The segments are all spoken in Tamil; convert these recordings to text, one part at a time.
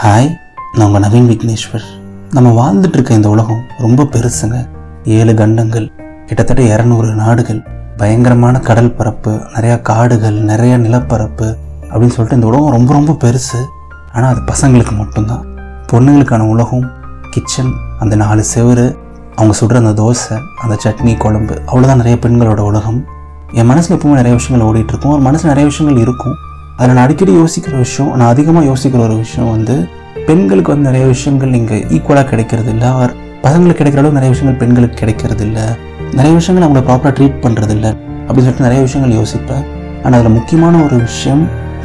ஹாய் நான் உங்கள் நவீன் விக்னேஸ்வர். நம்ம வாழ்ந்துட்டுருக்க இந்த உலகம் ரொம்ப பெருசுங்க. ஏழு கண்டங்கள் கிட்டத்தட்ட இரநூறு நாடுகள் பயங்கரமான கடல் பரப்பு நிறையா காடுகள் நிறையா நிலப்பரப்பு அப்படின்னு சொல்லிட்டு இந்த உலகம் ரொம்ப ரொம்ப பெருசு. ஆனால் அது பசங்களுக்கு மட்டும்தான். பொண்ணுங்களுக்கான உலகம் கிச்சன் அந்த நாலு செவுரு அவங்க சுடுற அந்த தோசை அந்த சட்னி குழம்பு அவ்வளோதான் நிறைய பெண்களோட உலகம். என் மனசில் எப்பவுமே நிறைய விஷயங்கள் ஓடிட்டுருக்கும். ஒரு மனசில் நிறைய விஷயங்கள் இருக்கும். அதில் நான் அடிக்கடி யோசிக்கிற விஷயம் நான் அதிகமாக யோசிக்கிற ஒரு விஷயம் வந்து பெண்களுக்கு வந்து நிறைய விஷயங்கள் இங்கே ஈக்குவலாக கிடைக்கிறது இல்லை. ஆர் பசங்களுக்கு கிடைக்கிற அளவு நிறைய விஷயங்கள் பெண்களுக்கு கிடைக்கிறது இல்லை. நிறைய விஷயங்கள் அவங்கள ப்ராப்பராக ட்ரீட் பண்ணுறது இல்லை. அப்படின்னு சொல்லிட்டு நிறைய விஷயங்கள் யோசிப்பேன். ஆனால் அதில் முக்கியமான ஒரு விஷயம்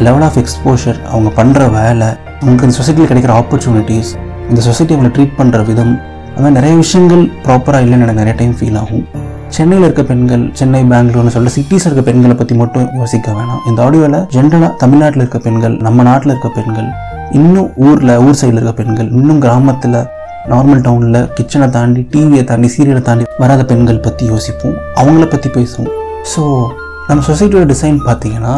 லெவல் ஆஃப் எக்ஸ்போஷர் அவங்க பண்ணுற வேலை அவங்களுக்கு இந்த சொசைட்டியில் கிடைக்கிற ஆப்பர்ச்சுனிட்டிஸ் இந்த சொசைட்டி அவங்களை ட்ரீட் பண்ணுற விதம் அது மாதிரி நிறைய விஷயங்கள் ப்ராப்பராக இல்லைன்னு எனக்கு நிறைய டைம் ஃபீல் ஆகும். சென்னையில் இருக்க பெண்கள் சென்னை பெங்களூர்னு சொல்லிட்டு சிட்டிஸ் இருக்க பெண்களை பற்றி மட்டும் யோசிக்க வேணாம். இந்த ஆடியோவில் ஜென்ரலாக தமிழ்நாட்டில் இருக்க பெண்கள் நம்ம நாட்டில் இருக்க பெண்கள் இன்னும் ஊரில் ஊர் சைடில் இருக்க பெண்கள் இன்னும் கிராமத்தில் நார்மல் டவுனில் கிச்சனை தாண்டி டிவியை தாண்டி சீரியலை தாண்டி வராத பெண்கள் பற்றி யோசிப்போம் அவங்கள பற்றி பேசுவோம். ஸோ நம்ம சொசைட்டியோட டிசைன் பார்த்தீங்கன்னா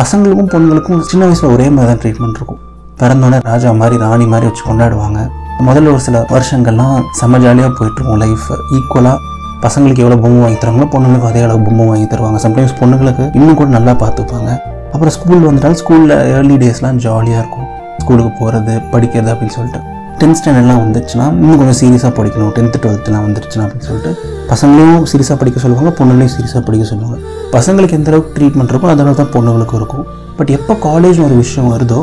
பசங்களுக்கும் பொண்ணுங்களுக்கும் சின்ன வயசில் ஒரே மாதிரி தான் ட்ரீட்மெண்ட் இருக்கும். பிறந்தோடனே ராஜா மாதிரி ராணி மாதிரி வச்சு கொண்டாடுவாங்க. முதல்ல ஒரு சில வருஷங்கள்லாம் செம்ம ஜாலியாக போயிட்டுருக்கும் லைஃப் ஈக்குவலாக பசங்களுக்கு எவ்வளோ பொம்மை வாங்கி தராங்களோ பொண்ணுங்களுக்கு அதே அளவு பொம்மை வாங்கி தருவாங்க. சம்டைம்ஸ் பொண்ணுங்களுக்கு இன்னும் கூட நல்லா பார்த்துப்பாங்க. அப்புறம் ஸ்கூல் வந்துட்டாலும் ஸ்கூலில் ஏர்லி டேஸ்லாம் ஜாலியாக இருக்கும். ஸ்கூலுக்கு போகிறது படிக்கிறது அப்படின்னு சொல்லிட்டு. டென்த் ஸ்டாண்டர்ட்லாம் வந்துச்சுன்னா இன்னும் கொஞ்சம் சீரியஸாக படிக்கணும். டென்த்து டுவெல்த்துலாம் வந்துருச்சுன்னா அப்படின்னு சொல்லிட்டு பசங்களையும் சீரியஸாக படிக்க சொல்லுவாங்க பொண்ணுங்களையும் சீரியஸாக படிக்க சொல்லுவாங்க. பசங்களுக்கு எந்த அளவுக்கு ட்ரீட்மெண்ட் இருக்கோ அதனால தான் பொண்ணுங்களுக்கும் இருக்கும். பட் எப்போ காலேஜ் ஒரு விஷயம் வருதோ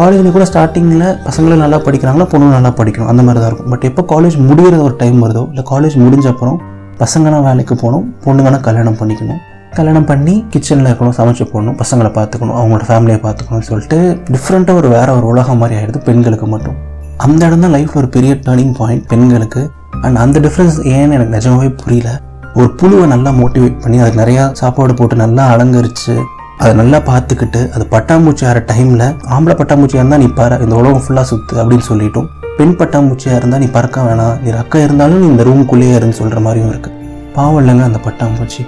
காலேஜில் கூட ஸ்டார்டிங்கில் பசங்களும் நல்லா படிக்கிறாங்களா பொண்ணுங்க நல்லா படிக்கணும். அந்த மாதிரி தான் இருக்கும். பட் எப்போ காலேஜ் முடிகிற ஒரு டைம் வருதோ இல்லை காலேஜ் முடிஞ்ச அப்புறம் பசங்களாம் வேலைக்கு போகணும் பொண்ணுங்கன்னா கல்யாணம் பண்ணிக்கணும். கல்யாணம் பண்ணி கிச்சனில் இருக்கணும் சமைச்சு போடணும் பசங்களை பார்த்துக்கணும் அவங்களோட ஃபேமிலியை பார்த்துக்கணும்னு சொல்லிட்டு டிஃப்ரெண்ட்டாக ஒரு வேற ஒரு உலகம் மாதிரி ஆகிடுது பெண்களுக்கு மட்டும். அந்த இடம் தான் லைஃப்பில் ஒரு பெரிய டேர்னிங் பாயிண்ட் பெண்களுக்கு. அண்ட் அந்த டிஃப்ரென்ஸ் ஏன்னு எனக்கு நிஜமாவே புரியல. ஒரு புழுவை நல்லா மோட்டிவேட் பண்ணி அதுக்கு நிறையா சாப்பாடு போட்டு நல்லா அலங்கரித்து அதை நல்லா பார்த்துக்கிட்டு அது பட்டாம்பூச்சி ஆகிற டைமில் ஆம்பளை பட்டாம்பூச்சியாக இருந்தால் நீ பாரு இந்த உலகம் ஃபுல்லாக சுற்று அப்படின்னு சொல்லிட்டோம். பெண் பட்டாம்பூச்சியாக இருந்தால் நீ பறக்க வேணாம். நீ ரக்கா இருந்தாலும் நீ இந்த ரூமுக்குள்ளேயே இருன்னு சொல்கிற மாதிரியும் இருக்குது பாவம் இல்லைங்க அந்த பட்டாம்பூச்சி.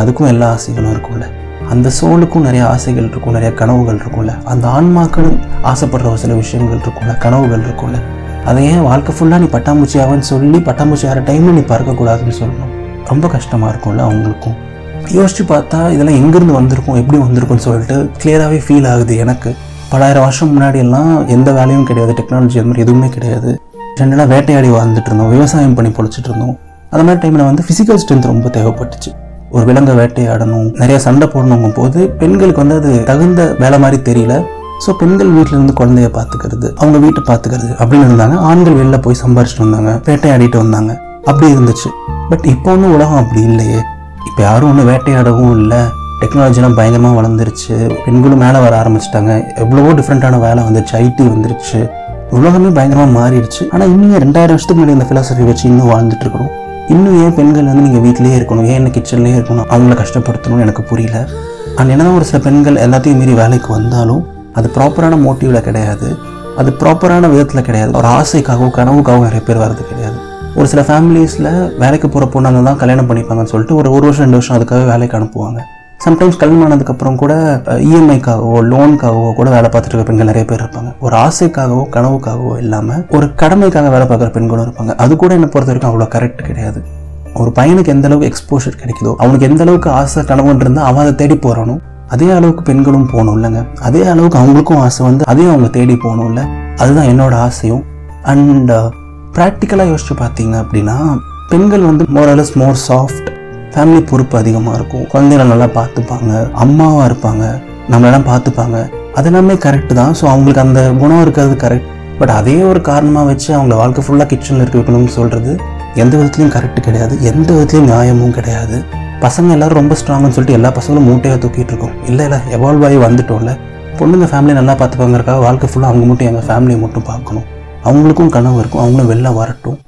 அதுக்கும் எல்லா ஆசைகளும் இருக்கும்ல. அந்த சோலுக்கும் நிறைய ஆசைகள் இருக்கும் நிறைய கனவுகள் இருக்கும்ல. அந்த ஆன்மாக்களும் ஆசைப்படுற ஒரு சில விஷயங்கள் இருக்கும்ல கனவுகள் இருக்கும்ல. அதை ஏன் வாழ்க்கை ஃபுல்லாக நீ பட்டாம்பூச்சியாவன்னு சொல்லி பட்டாம்பூச்சி ஆகிற டைமில் நீ பறக்கக்கூடாதுன்னு சொல்லணும். ரொம்ப கஷ்டமாக இருக்கும்ல அவங்களுக்கும். யோசிச்சு பார்த்தா இதெல்லாம் எங்கேருந்து வந்திருக்கும் எப்படி வந்திருக்கும்னு சொல்லிட்டு கிளியராகவே ஃபீல் ஆகுது எனக்கு. பலாயிரம் வருஷம் முன்னாடி எல்லாம் எந்த வேலையும் கிடையாது டெக்னாலஜி அந்த மாதிரி எதுவுமே கிடையாது. ஜென்ரலாக வேட்டையாடி வாழ்ந்துட்டு இருந்தோம் விவசாயம் பண்ணி பொழிச்சிட்டு இருந்தோம். அந்த மாதிரி டைமில் வந்து ஃபிசிக்கல் ஸ்ட்ரென்த் ரொம்ப தேவைப்பட்டுச்சு. ஒரு விலங்கை வேட்டையாடணும் நிறைய சண்டை போடணுங்கும் போது பெண்களுக்கு வந்து அது தகுந்த வேலை மாதிரி தெரியல. ஸோ பெண்கள் வீட்டில் இருந்து குழந்தைய பார்த்துக்கிறது அவங்க வீட்டை பார்த்துக்கிறது அப்படின்னு இருந்தாங்க. ஆண்கள் வெளில போய் சம்பாரிச்சிட்டு வந்தாங்க வேட்டையாடிட்டு வந்தாங்க. அப்படி இருந்துச்சு. பட் இப்போ ஒன்றும் உலகம் அப்படி இல்லையே. இப்போ யாரும் ஒன்றும் வேட்டையாடவும் இல்லை. டெக்னாலஜிலாம் பயங்கரமாக வளர்ந்துருச்சு. பெண்களும் மேலே வர ஆரம்பிச்சிட்டாங்க. எவ்வளவோ டிஃப்ரெண்ட்டான வேலை வந்துருச்சு. ஐடி வந்துருச்சு. உலகமே பயங்கரமாக மாறிடுச்சு. ஆனால் இன்னும் ரெண்டாயிரம் வருஷத்துக்கு முன்னாடி இந்த ஃபிலாசபி வச்சு இன்னும் வாழ்ந்துட்டு இருக்கிறோம் இன்னும் ஏன் பெண்கள் வந்து நீங்கள் வீட்டிலேயே இருக்கணும்? ஏன் என்ன கிச்சன்லேயே இருக்கணும்? அவங்கள கஷ்டப்படுத்தணும்னு எனக்கு புரியல. அண்ட் என்னதான் ஒரு சில பெண்கள் எல்லாத்தையும் மீறி வேலைக்கு வந்தாலும் அது ப்ராப்பரான மோட்டிவில் கிடையாது. அது ப்ராப்பரான விதத்தில் கிடையாது. ஒரு ஆசைக்காகவும் கனவுக்காகவும் நிறைய பேர் வர்றது கிடையாது. ஒரு சில ஃபேமிலிஸில் வேலைக்கு போகிற பொண்ணாங்க தான் கல்யாணம் பண்ணிப்பாங்கன்னு சொல்லிட்டு ஒரு ஒரு வருஷம் ரெண்டு வருஷம் அதுக்காக வேலைக்கு அனுப்புவாங்க. சம்டைம்ஸ் கல்யாணம் ஆனதுக்கப்புறம் கூட இஎம்ஐக்காகவோ லோனுக்காகவோ கூட வேலை பார்த்துட்டு இருக்க பெண்கள் நிறைய பேர் இருப்பாங்க. ஒரு ஆசைக்காகவோ கனவுக்காகவோ இல்லாமல் ஒரு கடமைக்காக வேலை பார்க்குற பெண்களும் இருப்பாங்க. அது கூட என்னை பொறுத்த வரைக்கும் அவ்வளோ கரெக்ட் கிடையாது. ஒரு பையனுக்கு எந்த அளவுக்கு எக்ஸ்போஷர் கிடைக்குதோ அவனுக்கு எந்த அளவுக்கு ஆசை கனவுன்னு இருந்தால் அவன் அதை தேடி போகிறானோ அதே அளவுக்கு பெண்களும் போகணும் இல்லைங்க. அதே அளவுக்கு அவங்களுக்கும் ஆசை வந்து அதையும் அவங்க தேடி போகணும்ல அதுதான் என்னோட ஆசையும். அண்ட் ப்ராக்டிக்கலாக யோசிச்சு பார்த்தீங்க அப்படின்னா பெண்கள் வந்து மோரலஸ் மோர் சாஃப்ட் ஃபேமிலி பொறுப்பு அதிகமாக இருக்கும். குழந்தைகளை நல்லா பார்த்துப்பாங்க. அம்மாவாக இருப்பாங்க. நம்மளெல்லாம் பார்த்துப்பாங்க. அதெல்லாமே கரெக்டு தான். ஸோ அவங்களுக்கு அந்த குணம் இருக்கிறது கரெக்ட் பட் அதே ஒரு காரணமாக வச்சு அவங்கள வாழ்க்கை ஃபுல்லாக கிச்சனில் இருக்க வைக்கணும்னு சொல்கிறது எந்த விதத்துலையும் கரெக்ட் கிடையாது. எந்த விதத்துலையும் நியாயமும் கிடையாது. பசங்க எல்லாரும் ரொம்ப ஸ்ட்ராங்னு சொல்லிட்டு எல்லா பசங்களும் மூட்டையாக தூக்கிட்டு இருக்கோம். இல்லை இல்லை எவால்வ் ஆகி வந்துட்டோம்ல. பொண்ணுங்க ஃபேமிலி நல்லா பார்த்துப்பாங்கறக்காக வாழ்க்கை ஃபுல்லாக அவங்க மட்டும் எங்கள் ஃபேமிலியை மட்டும் பார்க்கணும். அவங்களுக்கும் கனவு இருக்கும். அவங்களும் வெளில வரட்டும்.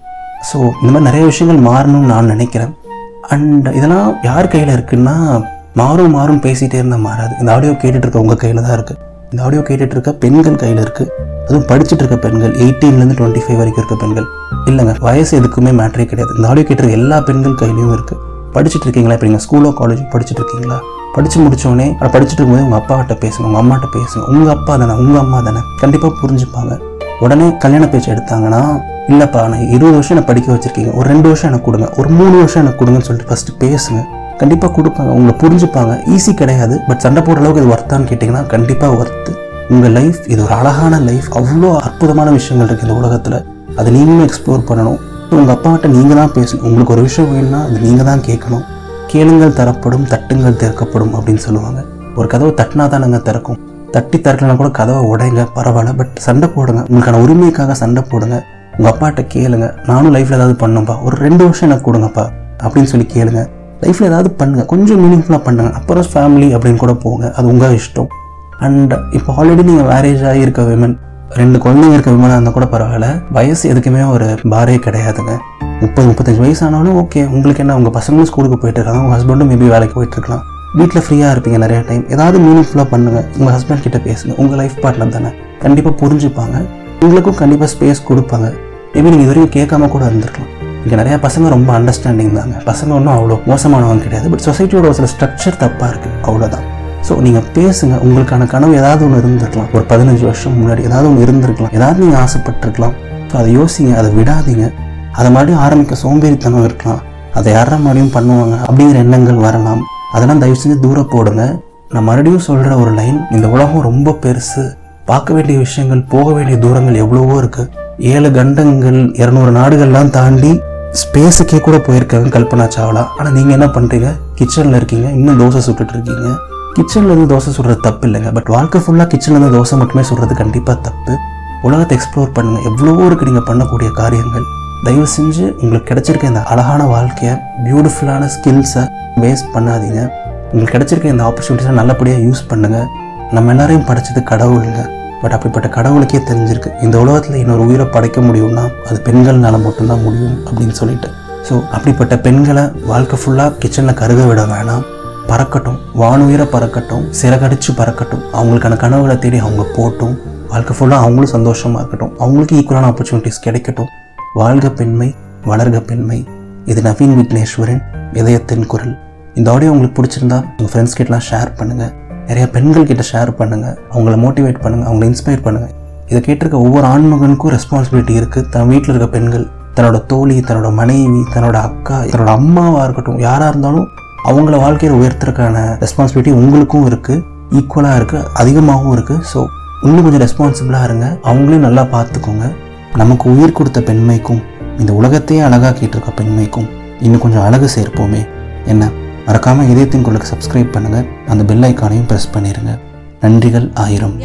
ஸோ இந்த மாதிரி நிறைய விஷயங்கள் மாறணும்னு நான் நினைக்கிறேன். அண்ட் இதெல்லாம் யார் கையில் இருக்குன்னா மாறும் மாறும் பேசிகிட்டே இருந்தால் மாறாது. இந்த ஆடியோ கேட்டுட்டு இருக்க உங்கள் கையில் தான் இருக்குது இந்த ஆடியோ கேட்டுட்டு இருக்க பெண்கள் கையில் இருக்குது அதுவும் படிச்சுட்டு இருக்க பெண்கள் எயிட்டீன்லேருந்து டுவெண்ட்டி ஃபைவ் வரைக்கும் இருக்க பெண்கள். இல்லைங்க வயசு எதுக்குமே மேட்ரே கிடையாது. இந்த ஆடியோ கேட்டுருக்க எல்லா பெண்கள் கையிலையும் இருக்குது படிச்சுட்டு இருக்கீங்களா இப்போ நீங்கள் ஸ்கூலோ காலேஜோ படிச்சுட்டு இருக்கீங்களா படித்து முடித்தோடனே அதை படிச்சுட்டு இருக்கும்போது உங்கள் அப்பாட்ட பேசுங்க உங்கள் அம்மாட்ட பேசுங்க. உங்கள் அப்பா தானே உங்கள் அம்மா தானே. கண்டிப்பாக புரிஞ்சுப்பாங்க. உடனே கல்யாண பேச்சு எடுத்தாங்கன்னா இல்லைப்பா நான் இருபது வருஷம் நான் படிக்க வச்சிருக்கீங்க. ஒரு ரெண்டு வருஷம் எனக்கு கொடுங்க. ஒரு மூணு வருஷம் எனக்கு கொடுங்கன்னு சொல்லிட்டு ஃபஸ்ட்டு பேசுங்க. கண்டிப்பாக கொடுப்பாங்க. உங்களை புரிஞ்சுப்பாங்க. ஈஸி கிடையாது. பட் சண்டை போடுற அளவுக்கு இது ஒர்த்தான்னு கேட்டிங்கன்னா கண்டிப்பாக ஒர்த்து உங்கள் லைஃப் இது ஒரு அழகான லைஃப் அவ்வளோ அற்புதமான விஷயங்கள் இருக்குது இந்த உலகத்தில். அதை நீங்களும் எக்ஸ்ப்ளோர் பண்ணணும். உங்கள் அப்பாகிட்ட நீங்கள் தான் பேசணும். உங்களுக்கு ஒரு விஷயம் வேணும்னா அது நீங்கள் தான் கேட்கணும். கேளுங்கள் தரப்படும் தட்டுங்கள் திறக்கப்படும் அப்படின்னு சொல்லுவாங்க. ஒரு கதவை தட்டினா தானங்க திறக்கும். தட்டி திறக்கலனா கூட கதவை உடைங்க பரவாயில்ல. பட் சண்டை போடுங்க. உங்களுக்கான உரிமைக்காக சண்டை போடுங்க. உங்கள் அப்பாட்ட கேளுங்க. நானும் லைஃப்பில் ஏதாவது பண்ணும்பா. ஒரு ரெண்டு வருஷம் எனக்கு கொடுங்கப்பா. அப்படின்னு சொல்லி கேளுங்க. லைஃப்பில் ஏதாவது பண்ணுங்க. கொஞ்சம் மீனிங்ஃபுல்லாக பண்ணுங்க. அப்புறம் ஃபேமிலி அப்படின்னு கூட போங்க. அது உங்கள் இஷ்டம். அண்ட் இப்போ ஆல்ரெடி நீங்கள் மேரேஜ் ஆகியிருக்க விமன் ரெண்டு குழந்தைங்க இருக்க விமனாக இருந்தால் கூட பரவாயில்ல. வயசு எதுக்குமே ஒரு பாரே கிடையாதுங்க. முப்பது முப்பத்தஞ்சு வயசு ஆனாலும் ஓகே உங்களுக்கு என்ன உங்கள் பசங்களும் ஸ்கூலுக்கு போயிட்டு இருக்காங்க. உங்கள் ஹஸ்பண்டும் மேபி வேலைக்கு போயிட்டு இருக்கலாம். வீட்டில் ஃப்ரீயாக இருப்பீங்க நிறைய டைம் ஏதாவது மீனிங்ஃபுல்லாக பண்ணுங்கள் உங்கள் ஹஸ்பண்ட் கிட்ட பேசுங்க. உங்கள் லைஃப் பார்ட்னர் தானே. கண்டிப்பாக புரிஞ்சுப்பாங்க. உங்களுக்கும் கண்டிப்பாக ஸ்பேஸ் கொடுப்பாங்க. மேபி நீங்கள் இது வரைக்கும் கேட்காம கூட இருந்திருக்கலாம். இங்கே நிறையா பசங்க ரொம்ப அண்டர்ஸ்டாண்டிங் தாங்க. பசங்க ஒன்றும் அவ்வளோ மோசமானவங்க கிடையாது. பட் சொசைட்டியோட ஒரு சில ஸ்ட்ரக்சர் தப்பாக இருக்குது அவ்வளோதான் ஸோ நீங்கள் பேசுங்க. உங்களுக்கான கனவு ஏதாவது ஒன்று இருந்திருக்கலாம். ஒரு பதினஞ்சு வருஷம் முன்னாடி ஏதாவது ஒன்று இருந்திருக்கலாம். ஏதாவது நீங்கள் ஆசைப்பட்டிருக்கலாம். ஸோ அதை யோசிங்க. அதை விடாதீங்க. அதை மறுபடியும் ஆரம்பிக்க சோம்பேறித்தனம் இருக்கலாம். அதை யாரா மறுபடியும் பண்ணுவாங்க? அப்படிங்கிற எண்ணங்கள் வரலாம். அதெல்லாம் தயவு செஞ்சு தூர போடுங்க. நான் மறுபடியும் சொல்கிற ஒரு லைன் இந்த உலகம் ரொம்ப பெருசு. பார்க்க வேண்டிய விஷயங்கள் போக வேண்டிய தூரங்கள் எவ்வளவோ இருக்குது ஏழு கண்டங்கள் இரநூறு நாடுகள்லாம் தாண்டி ஸ்பேஸுக்கே கூட போயிருக்காங்க கல்பனா சாவ்லா. ஆனால் நீங்கள் என்ன பண்ணுறீங்க கிச்சனில் இருக்கீங்க இன்னும் தோசை சுட்டுட்டு இருக்கீங்க. கிச்சனில் இருந்து தோசை சுடுறது தப்பு இல்லைங்க. பட் வாழ்க்கை ஃபுல்லாக கிச்சனில் இருந்து தோசை மட்டுமே சுடுறது கண்டிப்பாக தப்பு. உலகத்தை எக்ஸ்ப்ளோர் பண்ணுங்கள் எவ்வளவோ இருக்கு நீங்கள் பண்ணக்கூடிய காரியங்கள். தயவு செஞ்சு உங்களுக்கு கிடைச்சிருக்க இந்த அழகான வாழ்க்கையை பியூட்டிஃபுல்லான ஸ்கில்ஸை வேஸ்ட் பண்ணாதீங்க. உங்களுக்கு கிடைச்சிருக்க இந்த ஆப்பர்ச்சுனிட்டிஸை நல்லபடியாக யூஸ் பண்ணுங்கள் நம்ம எல்லாரையும் படைச்சது கடவுள் இல்லை. பட் அப்படிப்பட்ட கடவுளுக்கே தெரிஞ்சிருக்கு. இந்த உலகத்தில் இன்னொரு உயிரை படைக்க முடியும்னா அது பெண்கள்னால மட்டும்தான் முடியும் அப்படின்னு சொல்லிட்டு. ஸோ அப்படிப்பட்ட பெண்களை வாழ்க்கை ஃபுல்லாக கிச்சனில் கருக விட வேணாம். பறக்கட்டும். வானுயிரை பறக்கட்டும். சிறகடிச்சு பறக்கட்டும். அவங்களுக்கான கனவுகளை தேடி அவங்க போட்டும் வாழ்க்கை ஃபுல்லாக அவங்களும் சந்தோஷமாக இருக்கட்டும். அவங்களுக்கு ஈக்குவலான ஆப்பர்ச்சுனிட்டிஸ் கிடைக்கட்டும். வாழ்க பெண்மை வளர்க பெண்மை. இது நவீன் விக்னேஸ்வரன் இதயத்தின் குரல். இந்த ஆடியோ உங்களுக்கு பிடிச்சிருந்தா உங்கள் ஃப்ரெண்ட்ஸ் கிட்டலாம் ஷேர் பண்ணுங்கள் நிறைய பெண்கள் கிட்ட ஷேர் பண்ணுங்கள் அவங்கள மோட்டிவேட் பண்ணுங்கள் அவங்கள இன்ஸ்பயர் பண்ணுங்கள் இதை கேட்டிருக்க ஒவ்வொரு ஆண்மகனுக்கும் ரெஸ்பான்சிபிலிட்டி இருக்குது தன் வீட்டில் இருக்க பெண்கள் தன்னோட தோழி தன்னோட மனைவி தன்னோட அக்கா தன்னோட அம்மாவாக இருக்கட்டும் யாராக இருந்தாலும் அவங்கள வாழ்க்கையில் உயர்த்துறதுக்கான ரெஸ்பான்சிபிலிட்டி உங்களுக்கும் இருக்குது ஈக்குவலாக இருக்குது அதிகமாகவும் இருக்குது ஸோ இன்னும் கொஞ்சம் ரெஸ்பான்சிபிளாக இருங்க. அவங்களையும் நல்லா பார்த்துக்கோங்க. நமக்கு உயிர் கொடுத்த பெண்மைக்கும் இந்த உலகத்தையே அழகாக்கிட்டு இருக்க பெண்மைக்கும் இன்னும் கொஞ்சம் அழகு சேர்ப்போமே. என்ன? மறக்காமல் இதயத்தின் குரலுக்கு சப்ஸ்கிரைப் பண்ணுங்கள் அந்த பெல் ஐக்கானையும் ப்ரெஸ் பண்ணிடுங்க நன்றிகள் ஆயிரம்.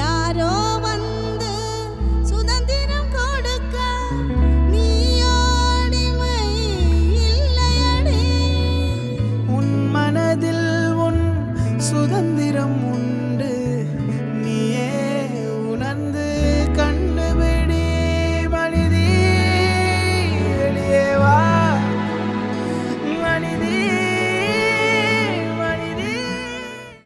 சுதந்திரம் உன்